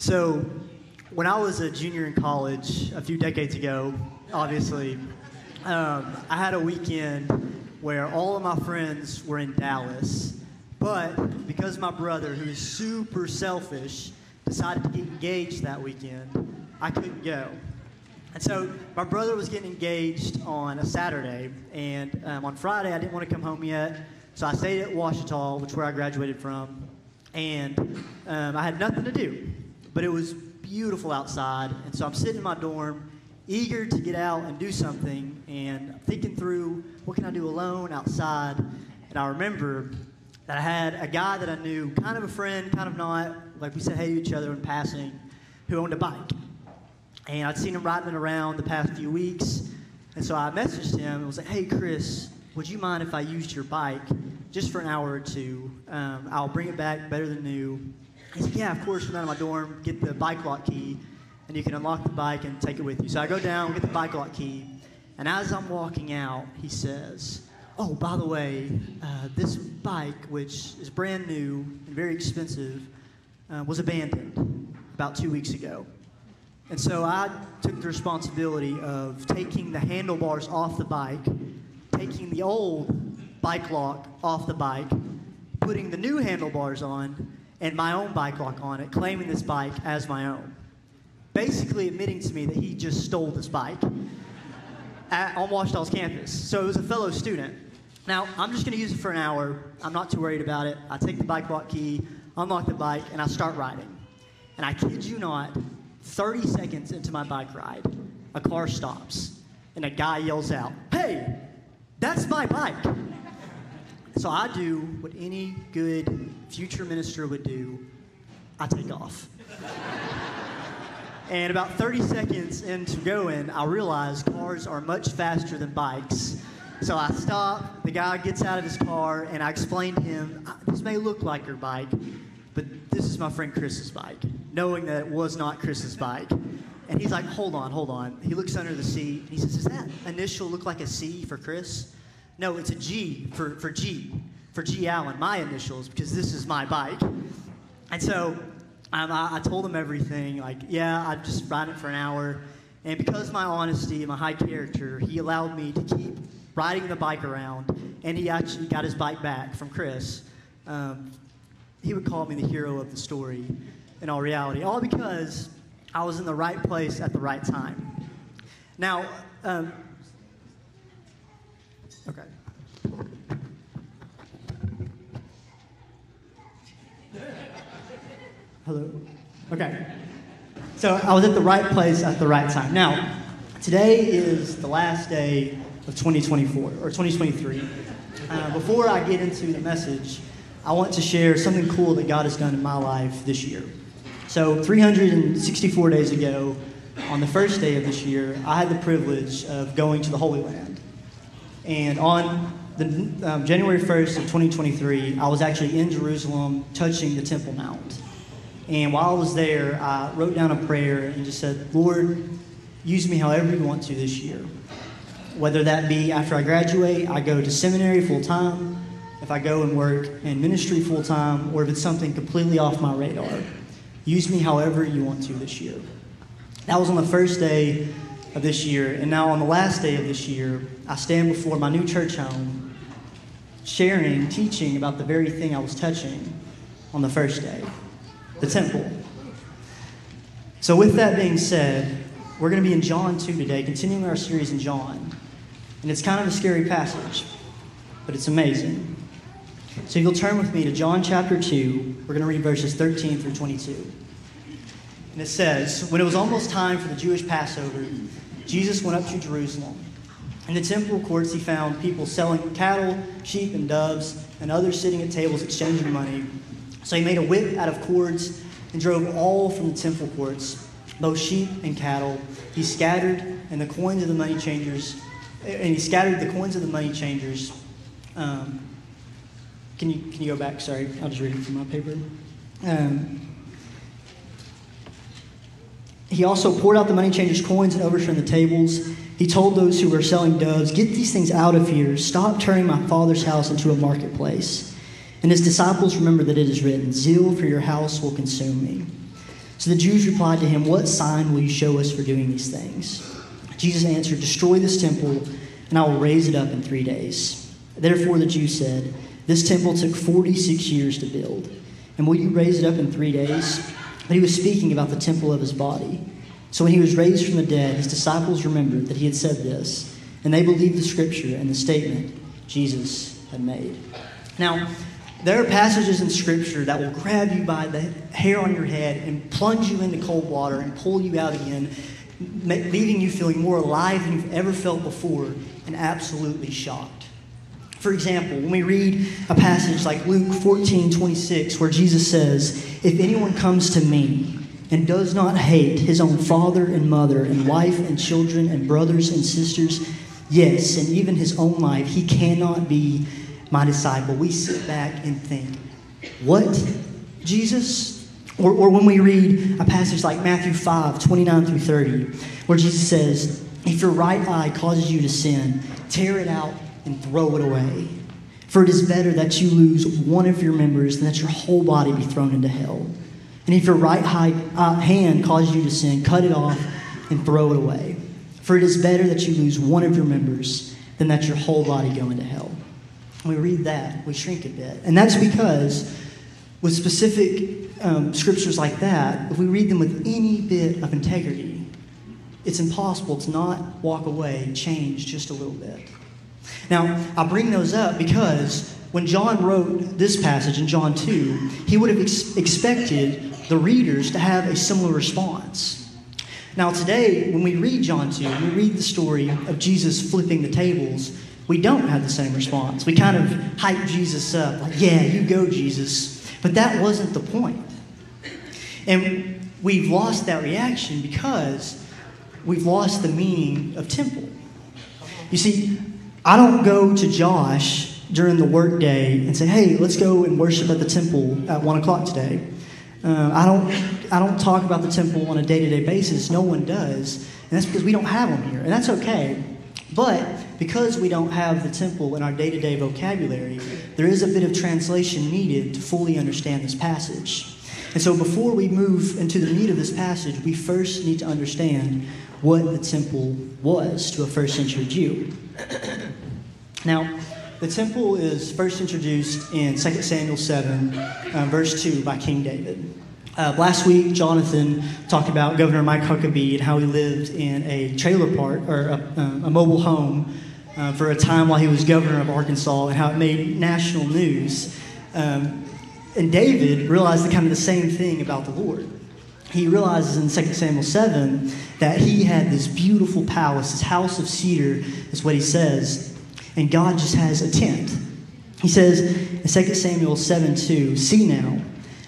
So, when I was a junior in college a few decades ago, obviously, um, I had a weekend where all of my friends were in Dallas, but because my brother, who is super selfish, decided to get engaged that weekend, I couldn't go. And so my brother was getting engaged on a Saturday, and um, on Friday I didn't want to come home yet, so I stayed at Ouachita, which is where I graduated from, and um, I had nothing to do, but it was beautiful outside, and so I'm sitting in my dorm, eager to get out and do something, and I'm thinking through what can I do alone outside, and I remember that I had a guy that I knew, kind of a friend, kind of not, like we said hey to each other in passing, who owned a bike. And I'd seen him riding around the past few weeks. And so I messaged him and was like, hey, Chris, would you mind if I used your bike just for an hour or two? Um, I'll bring it back better than new. He said, yeah, of course, come down to my dorm, get the bike lock key, and you can unlock the bike and take it with you. So I go down, get the bike lock key, and as I'm walking out, he says, oh, by the way, uh, this bike, which is brand new and very expensive, uh, was abandoned about two weeks ago. And so I took the responsibility of taking the handlebars off the bike, taking the old bike lock off the bike, putting the new handlebars on, and my own bike lock on it, claiming this bike as my own. Basically admitting to me that he just stole this bike at, on Ouachita's campus. So it was a fellow student. Now, I'm just to use it for an hour. I'm not too worried about it. I take the bike lock key, unlock the bike, and I start riding. And I kid you not, 30 seconds into my bike ride, a car stops and a guy yells out, Hey, that's my bike. So I do what any good future minister would do I take off. and about 30 seconds into going, I realize cars are much faster than bikes. So I stop, the guy gets out of his car, and I explain to him, This may look like your bike, but this is my friend Chris's bike, knowing that it was not Chris's bike. And he's like, hold on, hold on. He looks under the seat. He says, Does that initial look like a C for Chris? No, it's a G for, for G, for G Allen, my initials, because this is my bike. And so um, I, I told him everything. Like, yeah, I'd just ride it for an hour. And because my honesty and my high character, he allowed me to keep riding the bike around. And he actually got his bike back from Chris. Um, he would call me the hero of the story in all reality, all because I was in the right place at the right time. Now, um, okay. Hello? Okay. So I was at the right place at the right time. Now, today is the last day of 2024 or 2023. Uh, before I get into the message, I want to share something cool that God has done in my life this year. So, 364 days ago, on the first day of this year, I had the privilege of going to the Holy Land. And on the, um, January 1st of 2023, I was actually in Jerusalem touching the Temple Mount. And while I was there, I wrote down a prayer and just said, Lord, use me however you want to this year. Whether that be after I graduate, I go to seminary full time, if I go and work in ministry full time, or if it's something completely off my radar. Use me however you want to this year. That was on the first day of this year, and now on the last day of this year, I stand before my new church home, sharing, teaching about the very thing I was touching on the first day the temple. So, with that being said, we're going to be in John 2 today, continuing our series in John. And it's kind of a scary passage, but it's amazing. So if you'll turn with me to John chapter 2, we're going to read verses 13 through 22. And it says, When it was almost time for the Jewish Passover, Jesus went up to Jerusalem. In the temple courts, he found people selling cattle, sheep, and doves, and others sitting at tables exchanging money. So he made a whip out of cords and drove all from the temple courts, both sheep and cattle. He scattered and the coins of the money changers, and he scattered the coins of the money changers um, can you, can you go back? Sorry, I'll just read it from my paper. Um, he also poured out the money changers' coins and overturned the tables. He told those who were selling doves, Get these things out of here. Stop turning my father's house into a marketplace. And his disciples remembered that it is written, Zeal for your house will consume me. So the Jews replied to him, What sign will you show us for doing these things? Jesus answered, Destroy this temple, and I will raise it up in three days. Therefore the Jews said, This temple took 46 years to build, and will you raise it up in three days? But he was speaking about the temple of his body. So when he was raised from the dead, his disciples remembered that he had said this, and they believed the scripture and the statement Jesus had made. Now, there are passages in Scripture that will grab you by the hair on your head and plunge you into cold water and pull you out again, leaving you feeling more alive than you've ever felt before and absolutely shocked. For example, when we read a passage like Luke 14 26, where Jesus says, If anyone comes to me and does not hate his own father and mother and wife and children and brothers and sisters, yes, and even his own life, he cannot be my disciple, we sit back and think, What? Jesus? Or, or when we read a passage like Matthew 5 29 through 30, where Jesus says, If your right eye causes you to sin, tear it out and throw it away. For it is better that you lose one of your members than that your whole body be thrown into hell. And if your right uh, hand causes you to sin, cut it off and throw it away. For it is better that you lose one of your members than that your whole body go into hell we read that, we shrink a bit. And that's because with specific um, scriptures like that, if we read them with any bit of integrity, it's impossible to not walk away, and change just a little bit. Now, I bring those up because when John wrote this passage in John 2, he would have ex- expected the readers to have a similar response. Now, today, when we read John 2, we read the story of Jesus flipping the tables, we don't have the same response. We kind of hype Jesus up, like, yeah, you go, Jesus. But that wasn't the point. And we've lost that reaction because we've lost the meaning of temple. You see, I don't go to Josh during the workday and say, hey, let's go and worship at the temple at 1 o'clock today. Uh, I, don't, I don't talk about the temple on a day to day basis. No one does. And that's because we don't have them here. And that's okay. But because we don't have the temple in our day to day vocabulary, there is a bit of translation needed to fully understand this passage. And so, before we move into the meat of this passage, we first need to understand what the temple was to a first century Jew. Now, the temple is first introduced in 2 Samuel 7, uh, verse 2, by King David. Uh, last week, Jonathan talked about Governor Mike Huckabee and how he lived in a trailer park or a, uh, a mobile home uh, for a time while he was governor of Arkansas and how it made national news. Um, and David realized the kind of the same thing about the Lord. He realizes in 2 Samuel 7 that he had this beautiful palace, this house of cedar, is what he says, and God just has a tent. He says in 2 Samuel 7 2, See now,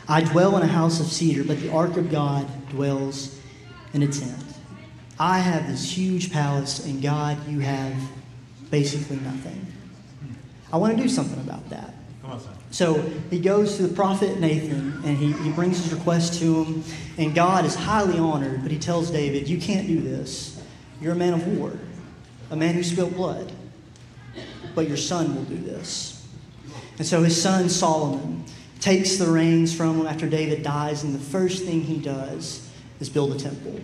I dwell in a house of cedar, but the ark of God dwells in a tent. I have this huge palace, and God, you have basically nothing. I want to do something about that. So he goes to the prophet Nathan and he, he brings his request to him. And God is highly honored, but he tells David, You can't do this. You're a man of war, a man who spilled blood. But your son will do this. And so his son Solomon takes the reins from him after David dies, and the first thing he does is build a temple.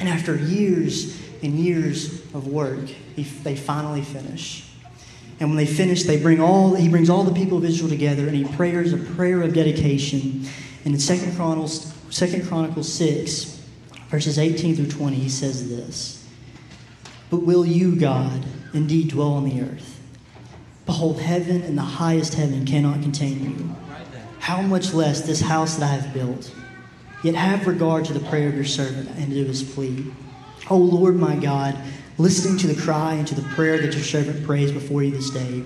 And after years and years of work, he, they finally finish. And when they finish, they bring all, he brings all the people of Israel together and he prays a prayer of dedication. And in 2 Chronicles, 2 Chronicles 6, verses 18 through 20, he says this But will you, God, indeed dwell on the earth? Behold, heaven and the highest heaven cannot contain you. How much less this house that I have built? Yet have regard to the prayer of your servant and to his plea. O Lord my God, listening to the cry and to the prayer that your servant prays before you this day,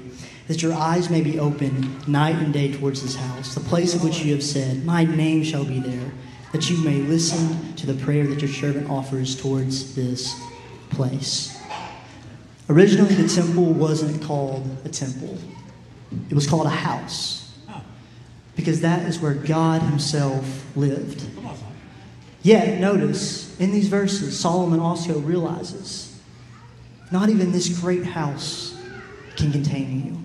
that your eyes may be open night and day towards this house, the place of which you have said, My name shall be there, that you may listen to the prayer that your servant offers towards this place. Originally, the temple wasn't called a temple, it was called a house because that is where God Himself lived. Yet, notice in these verses, Solomon also realizes not even this great house can contain you.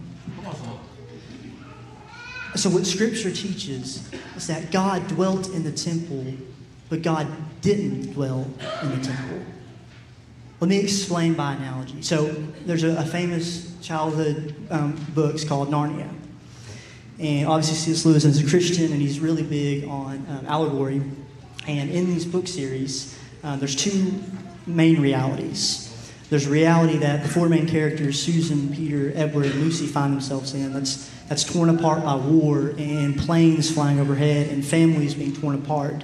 So, what Scripture teaches is that God dwelt in the temple but God didn't dwell in the temple. Let me explain by analogy. So, there's a, a famous childhood um, books called Narnia. And obviously, C.S. Lewis is a Christian and he's really big on um, allegory. And in these book series, uh, there's two main realities. There's a reality that the four main characters, Susan, Peter, Edward, and Lucy, find themselves in. That's, that's torn apart by war and planes flying overhead and families being torn apart.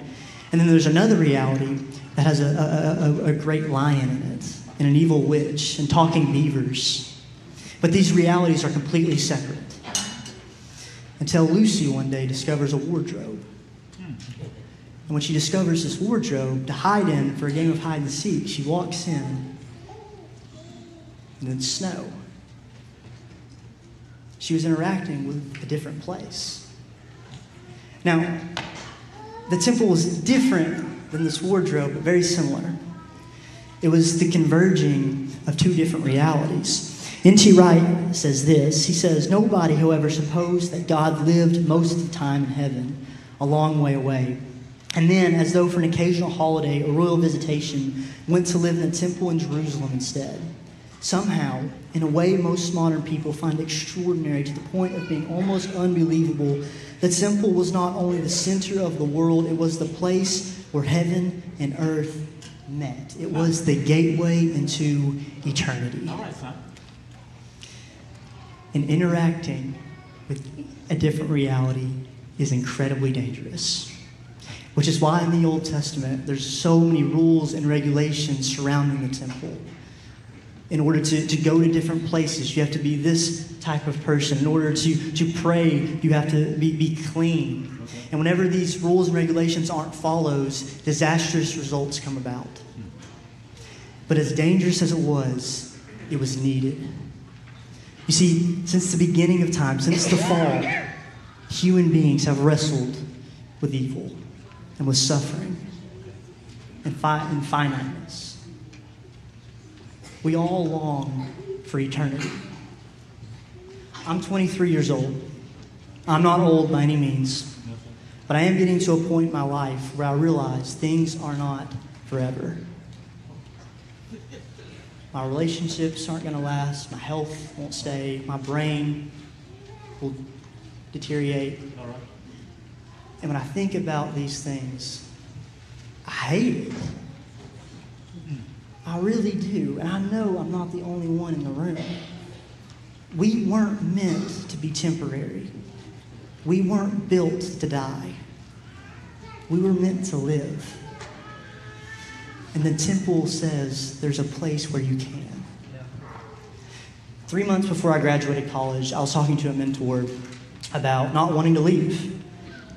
And then there's another reality that has a, a, a, a great lion in it and an evil witch and talking beavers. But these realities are completely separate until Lucy one day discovers a wardrobe. And when she discovers this wardrobe to hide in for a game of hide and seek, she walks in and then snow. She was interacting with a different place. Now, the temple was different than this wardrobe, but very similar. It was the converging of two different realities. N.T. Wright says this He says, Nobody, however, supposed that God lived most of the time in heaven, a long way away. And then, as though for an occasional holiday or royal visitation, went to live in a temple in Jerusalem instead. Somehow, in a way most modern people find extraordinary to the point of being almost unbelievable, that temple was not only the center of the world, it was the place where heaven and earth met. It was the gateway into eternity. All right, son. And interacting with a different reality is incredibly dangerous. Which is why in the Old Testament there's so many rules and regulations surrounding the temple. In order to, to go to different places, you have to be this type of person. In order to, to pray, you have to be, be clean. And whenever these rules and regulations aren't followed, disastrous results come about. But as dangerous as it was, it was needed. You see, since the beginning of time, since the fall, human beings have wrestled with evil and with suffering and, fi- and finiteness. We all long for eternity. I'm 23 years old. I'm not old by any means, but I am getting to a point in my life where I realize things are not forever. My relationships aren't going to last. My health won't stay. My brain will deteriorate. And when I think about these things, I hate it. I really do. And I know I'm not the only one in the room. We weren't meant to be temporary, we weren't built to die. We were meant to live. And the temple says there's a place where you can. Three months before I graduated college, I was talking to a mentor about not wanting to leave.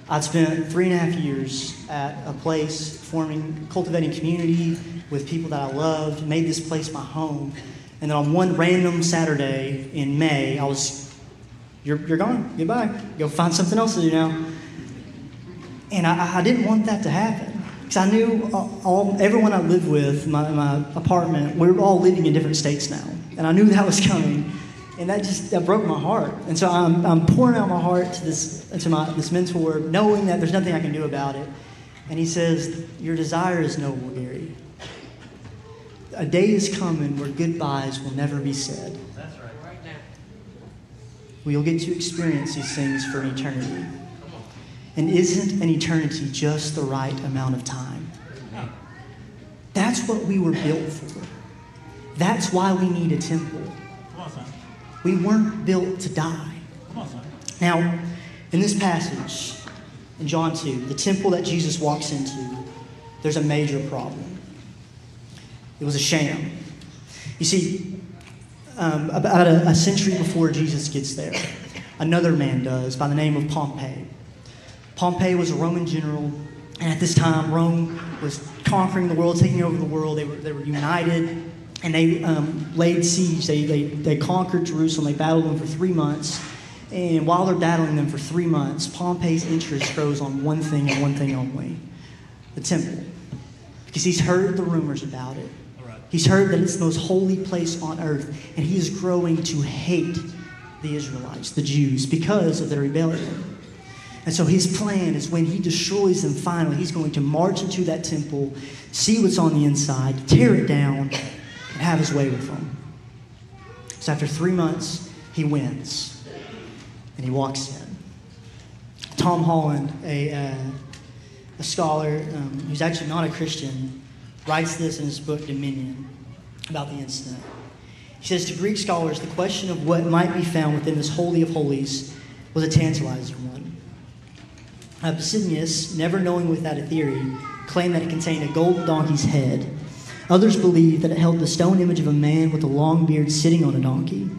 I'd spent three and a half years at a place forming, cultivating community with people that I loved, made this place my home. And then on one random Saturday in May, I was, you're, you're gone, goodbye. Go find something else to do now. And I, I didn't want that to happen. Because I knew all, everyone I lived with, my, my apartment, we were all living in different states now. And I knew that was coming. And that just that broke my heart. And so I'm, I'm pouring out my heart to this to my this mentor, knowing that there's nothing I can do about it. And he says, Your desire is noble, Gary. A day is coming where goodbyes will never be said. That's right. Right now. You'll get to experience these things for an eternity. And isn't an eternity just the right amount of time? That's what we were built for. That's why we need a temple. We weren't built to die. Now, in this passage, in John 2, the temple that Jesus walks into, there's a major problem. It was a sham. You see, um, about a, a century before Jesus gets there, another man does by the name of Pompey. Pompey was a Roman general, and at this time, Rome was conquering the world, taking over the world. They were, they were united, and they um, laid siege. They, they, they conquered Jerusalem. They battled them for three months. And while they're battling them for three months, Pompey's interest grows on one thing and one thing only the temple. Because he's heard the rumors about it. Right. He's heard that it's the most holy place on earth, and he is growing to hate the Israelites, the Jews, because of their rebellion. And so his plan is when he destroys them finally, he's going to march into that temple, see what's on the inside, tear it down, and have his way with them. So after three months, he wins and he walks in. Tom Holland, a, uh, a scholar um, who's actually not a Christian, writes this in his book Dominion about the incident. He says to Greek scholars, the question of what might be found within this Holy of Holies was a tantalizing one. Pausanias, never knowing without a theory, claimed that it contained a golden donkey's head. Others believed that it held the stone image of a man with a long beard sitting on a donkey.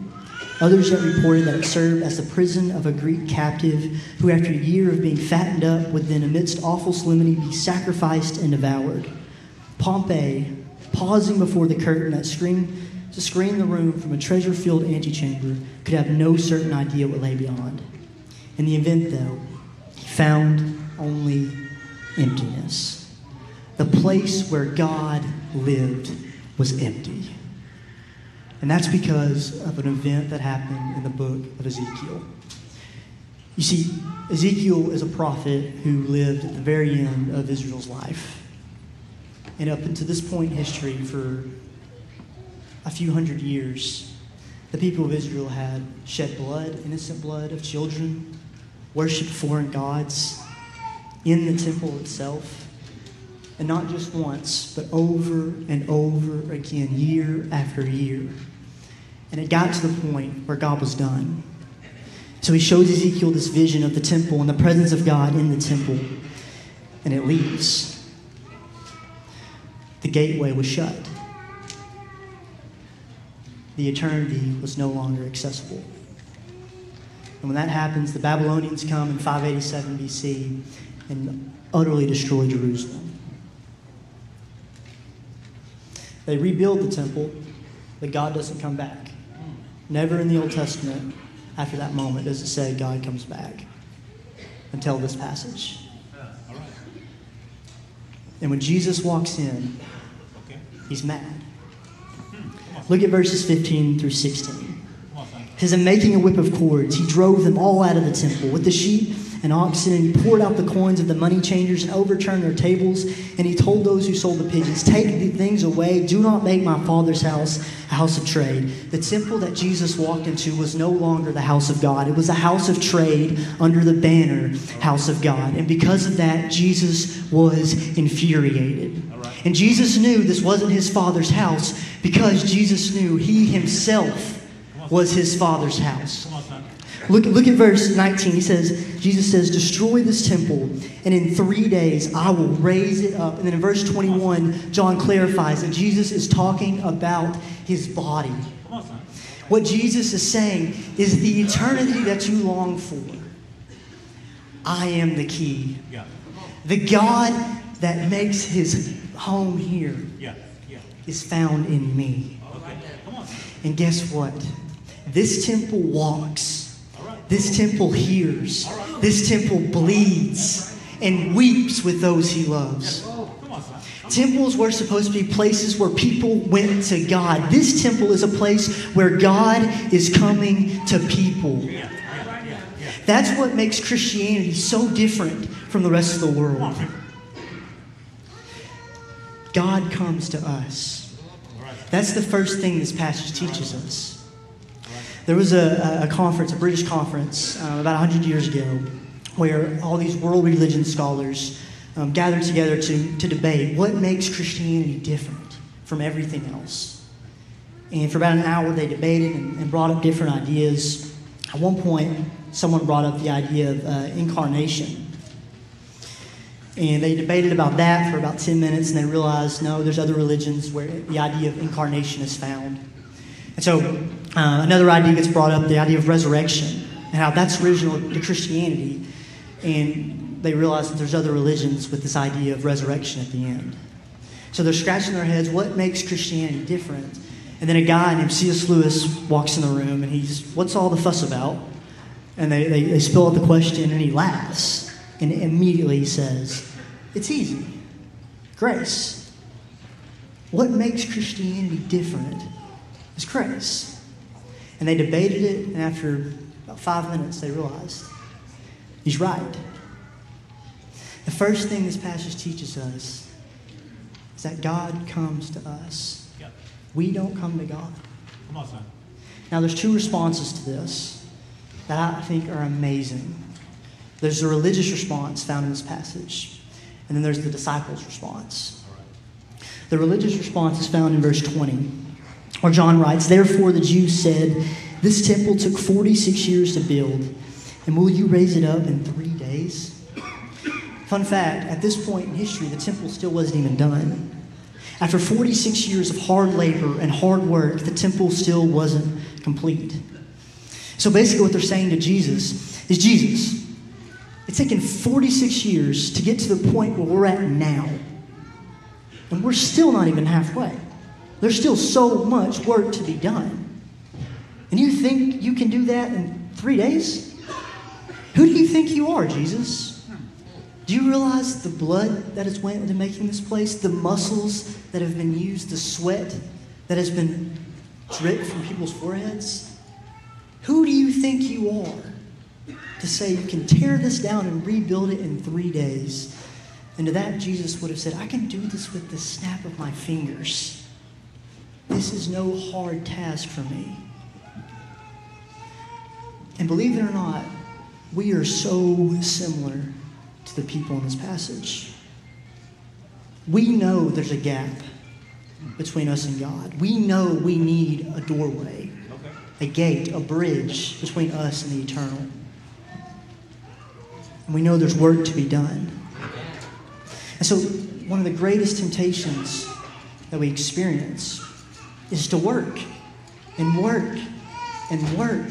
Others yet reported that it served as the prison of a Greek captive who, after a year of being fattened up, would then, amidst awful solemnity, be sacrificed and devoured. Pompey, pausing before the curtain that screened, to screen the room from a treasure filled antechamber, could have no certain idea what lay beyond. In the event, though, he found only emptiness. The place where God lived was empty. And that's because of an event that happened in the book of Ezekiel. You see, Ezekiel is a prophet who lived at the very end of Israel's life. And up until this point in history, for a few hundred years, the people of Israel had shed blood, innocent blood of children, worshiped foreign gods in the temple itself. And not just once, but over and over again, year after year. And it got to the point where God was done. So he shows Ezekiel this vision of the temple and the presence of God in the temple, and it leaves. The gateway was shut. The eternity was no longer accessible. And when that happens, the Babylonians come in 587 BC and utterly destroy Jerusalem. They rebuild the temple, but God doesn't come back. Never in the Old Testament, after that moment, does it say God comes back until this passage. And when Jesus walks in, he's mad. Look at verses 15 through 16. It says, In making a whip of cords, he drove them all out of the temple with the sheep and oxen, and he poured out the coins of the money changers and overturned their tables. And he told those who sold the pigeons, Take the things away. Do not make my father's house a house of trade. The temple that Jesus walked into was no longer the house of God, it was a house of trade under the banner house of God. And because of that, Jesus was infuriated. And Jesus knew this wasn't his father's house because Jesus knew he himself was his father's house. Look, look at verse 19. He says, Jesus says, Destroy this temple, and in three days I will raise it up. And then in verse 21, John clarifies that Jesus is talking about his body. What Jesus is saying is the eternity that you long for. I am the key. The God that makes his home here is found in me. And guess what? This temple walks this temple hears. This temple bleeds and weeps with those he loves. Temples were supposed to be places where people went to God. This temple is a place where God is coming to people. That's what makes Christianity so different from the rest of the world. God comes to us. That's the first thing this passage teaches us. There was a, a conference, a British conference, uh, about 100 years ago, where all these world religion scholars um, gathered together to, to debate what makes Christianity different from everything else. And for about an hour, they debated and, and brought up different ideas. At one point, someone brought up the idea of uh, incarnation. And they debated about that for about 10 minutes, and they realized no, there's other religions where the idea of incarnation is found. And so uh, another idea gets brought up the idea of resurrection and how that's original to Christianity. And they realize that there's other religions with this idea of resurrection at the end. So they're scratching their heads what makes Christianity different? And then a guy named C.S. Lewis walks in the room and he's, What's all the fuss about? And they, they, they spill out the question and he laughs. And immediately he says, It's easy grace. What makes Christianity different is grace. And they debated it, and after about five minutes, they realized he's right. The first thing this passage teaches us is that God comes to us. Yep. We don't come to God. Come on, son. Now, there's two responses to this that I think are amazing. There's the religious response found in this passage, and then there's the disciples' response. The religious response is found in verse 20, where John writes, Therefore the Jews said, This temple took 46 years to build, and will you raise it up in three days? Fun fact at this point in history, the temple still wasn't even done. After 46 years of hard labor and hard work, the temple still wasn't complete. So basically, what they're saying to Jesus is Jesus, it's taken 46 years to get to the point where we're at now. And we're still not even halfway. There's still so much work to be done. And you think you can do that in three days? Who do you think you are, Jesus? Do you realize the blood that has went into making this place, the muscles that have been used, the sweat that has been dripped from people's foreheads? Who do you think you are to say you can tear this down and rebuild it in three days? And to that, Jesus would have said, I can do this with the snap of my fingers. This is no hard task for me. And believe it or not, we are so similar to the people in this passage. We know there's a gap between us and God. We know we need a doorway, Okay. a gate, a bridge between us and the eternal. And we know there's work to be done. And so, one of the greatest temptations that we experience is to work and work and work.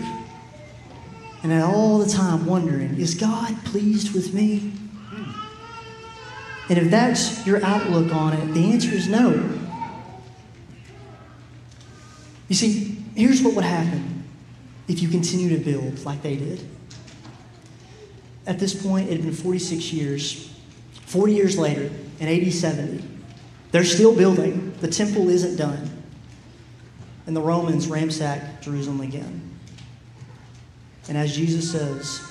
And at all the time wondering, is God pleased with me? And if that's your outlook on it, the answer is no. You see, here's what would happen if you continue to build like they did. At this point, it had been 46 years. 40 years later, in AD 70, they're still building. The temple isn't done. And the Romans ransack Jerusalem again. And as Jesus says,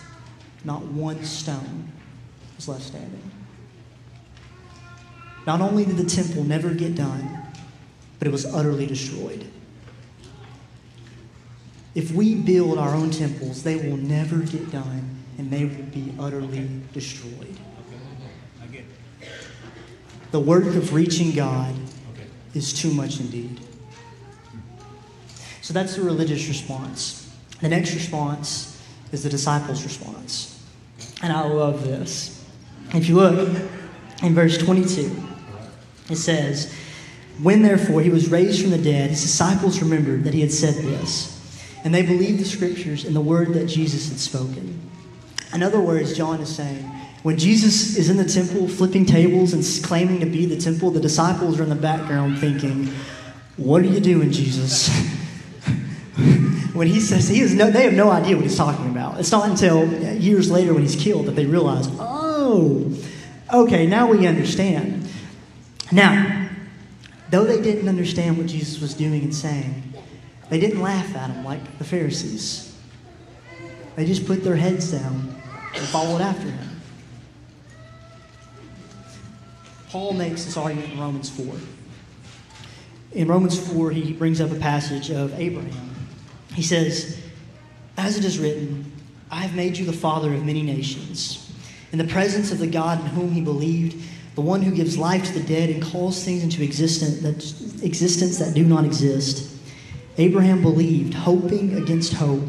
not one stone was left standing. Not only did the temple never get done, but it was utterly destroyed. If we build our own temples, they will never get done and they will be utterly destroyed. Okay. I get it. The work of reaching God is too much indeed. So that's the religious response. The next response is the disciples' response. And I love this. If you look in verse 22, it says, When therefore he was raised from the dead, his disciples remembered that he had said this, and they believed the scriptures and the word that Jesus had spoken. In other words, John is saying, when Jesus is in the temple flipping tables and claiming to be the temple, the disciples are in the background thinking, What are you doing, Jesus? when he says he has no, they have no idea what he's talking about. It's not until uh, years later when he's killed that they realize, oh, okay, now we understand. Now, though they didn't understand what Jesus was doing and saying, they didn't laugh at him like the Pharisees. They just put their heads down and followed after him. Paul makes this argument in Romans 4. In Romans 4, he brings up a passage of Abraham. He says, As it is written, I have made you the father of many nations. In the presence of the God in whom he believed, the one who gives life to the dead and calls things into existence that, existence that do not exist. Abraham believed, hoping against hope,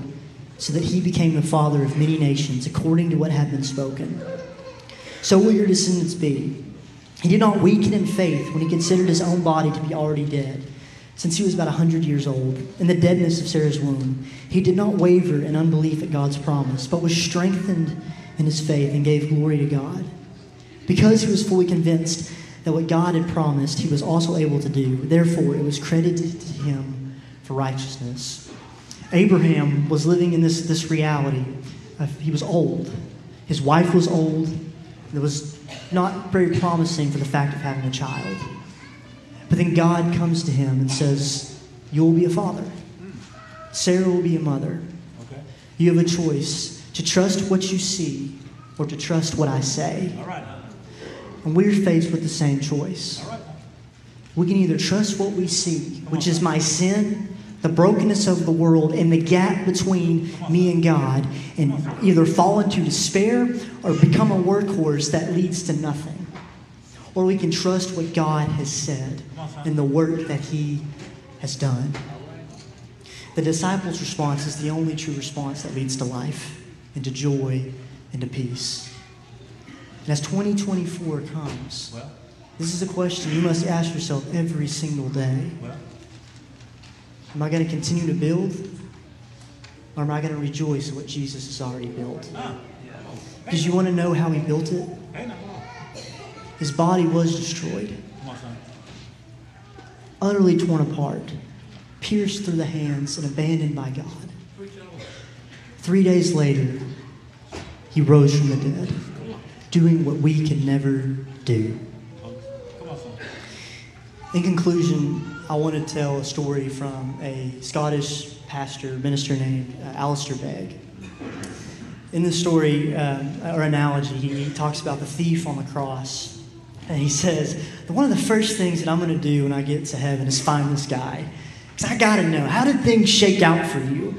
so that he became the father of many nations, according to what had been spoken. So will your descendants be. He did not weaken in faith when he considered his own body to be already dead, since he was about a hundred years old, in the deadness of Sarah's womb. He did not waver in unbelief at God's promise, but was strengthened in his faith and gave glory to God. Because he was fully convinced that what God had promised, he was also able to do. Therefore, it was credited to him for righteousness. Abraham was living in this, this reality. Uh, he was old. His wife was old. It was not very promising for the fact of having a child. But then God comes to him and says, You will be a father. Sarah will be a mother. Okay. You have a choice to trust what you see or to trust what I say. All right. And we're faced with the same choice. All right. We can either trust what we see, which is my sin, the brokenness of the world, and the gap between me and God, and either fall into despair or become a workhorse that leads to nothing. Or we can trust what God has said and the work that He has done. The disciples' response is the only true response that leads to life and to joy and to peace. And as 2024 comes, Well, this is a question you must ask yourself every single day. well, Am I going to continue to build? Or am I going to rejoice in what Jesus has already built? ah, Because you want to know how he built it? His body was destroyed, utterly torn apart, pierced through the hands, and abandoned by God. Three days later, he rose from the dead, doing what we can never do. In conclusion, I want to tell a story from a Scottish pastor, minister named uh, Alistair Begg. In this story, um, or analogy, he, he talks about the thief on the cross. And he says, One of the first things that I'm going to do when I get to heaven is find this guy. Because I got to know, how did things shake out for you?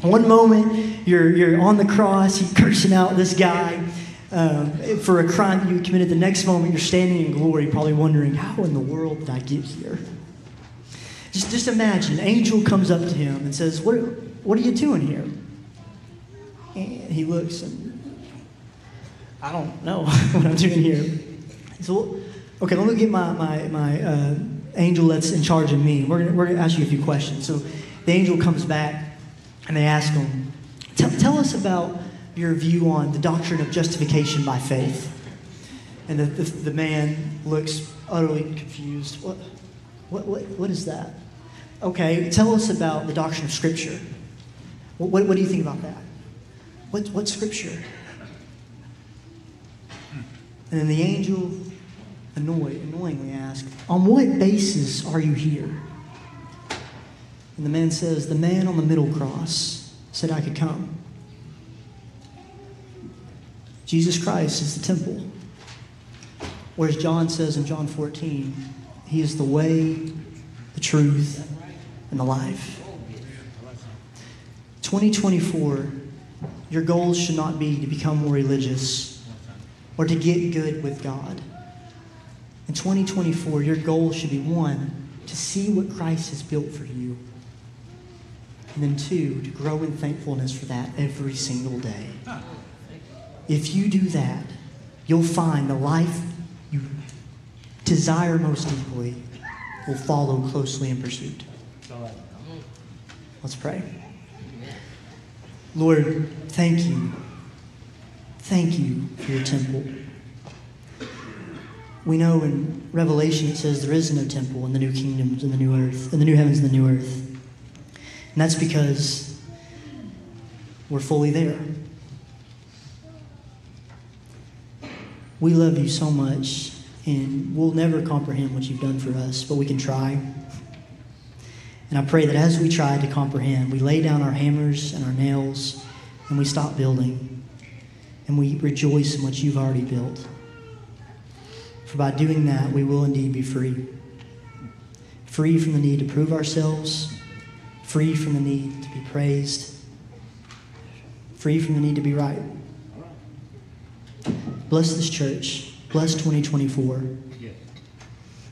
One moment, you're, you're on the cross, you're cursing out this guy um, for a crime you committed. The next moment, you're standing in glory, probably wondering, how in the world did I get here? Just, just imagine, an angel comes up to him and says, what, what are you doing here? And he looks and, I don't know what I'm doing here. Well, okay, let me get my, my, my uh, angel that's in charge of me. We're going we're gonna ask you a few questions. So the angel comes back and they ask him, tell, tell us about your view on the doctrine of justification by faith. And the, the, the man looks utterly confused. What, what, what, what is that? Okay, tell us about the doctrine of Scripture. What, what, what do you think about that? What, what Scripture? And then the angel, annoyed, annoyingly asked, On what basis are you here? And the man says, The man on the middle cross said I could come. Jesus Christ is the temple. Whereas John says in John 14, He is the way, the truth, and the life. 2024, your goals should not be to become more religious or to get good with God. In 2024, your goal should be one, to see what Christ has built for you. And then two, to grow in thankfulness for that every single day. If you do that, you'll find the life you desire most deeply will follow closely in pursuit. Let's pray. Lord, thank you. Thank you for your temple. We know in Revelation it says there is no temple in the new kingdoms, in the new earth, in the new heavens and the new earth. And that's because we're fully there. We love you so much, and we'll never comprehend what you've done for us, but we can try. And I pray that as we try to comprehend, we lay down our hammers and our nails and we stop building and we rejoice in what you've already built. For by doing that, we will indeed be free. Free from the need to prove ourselves, free from the need to be praised, free from the need to be right. Bless this church. Bless 2024. Yes.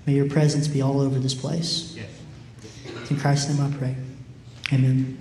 May your presence be all over this place. Yes. In Christ's name I pray. Amen.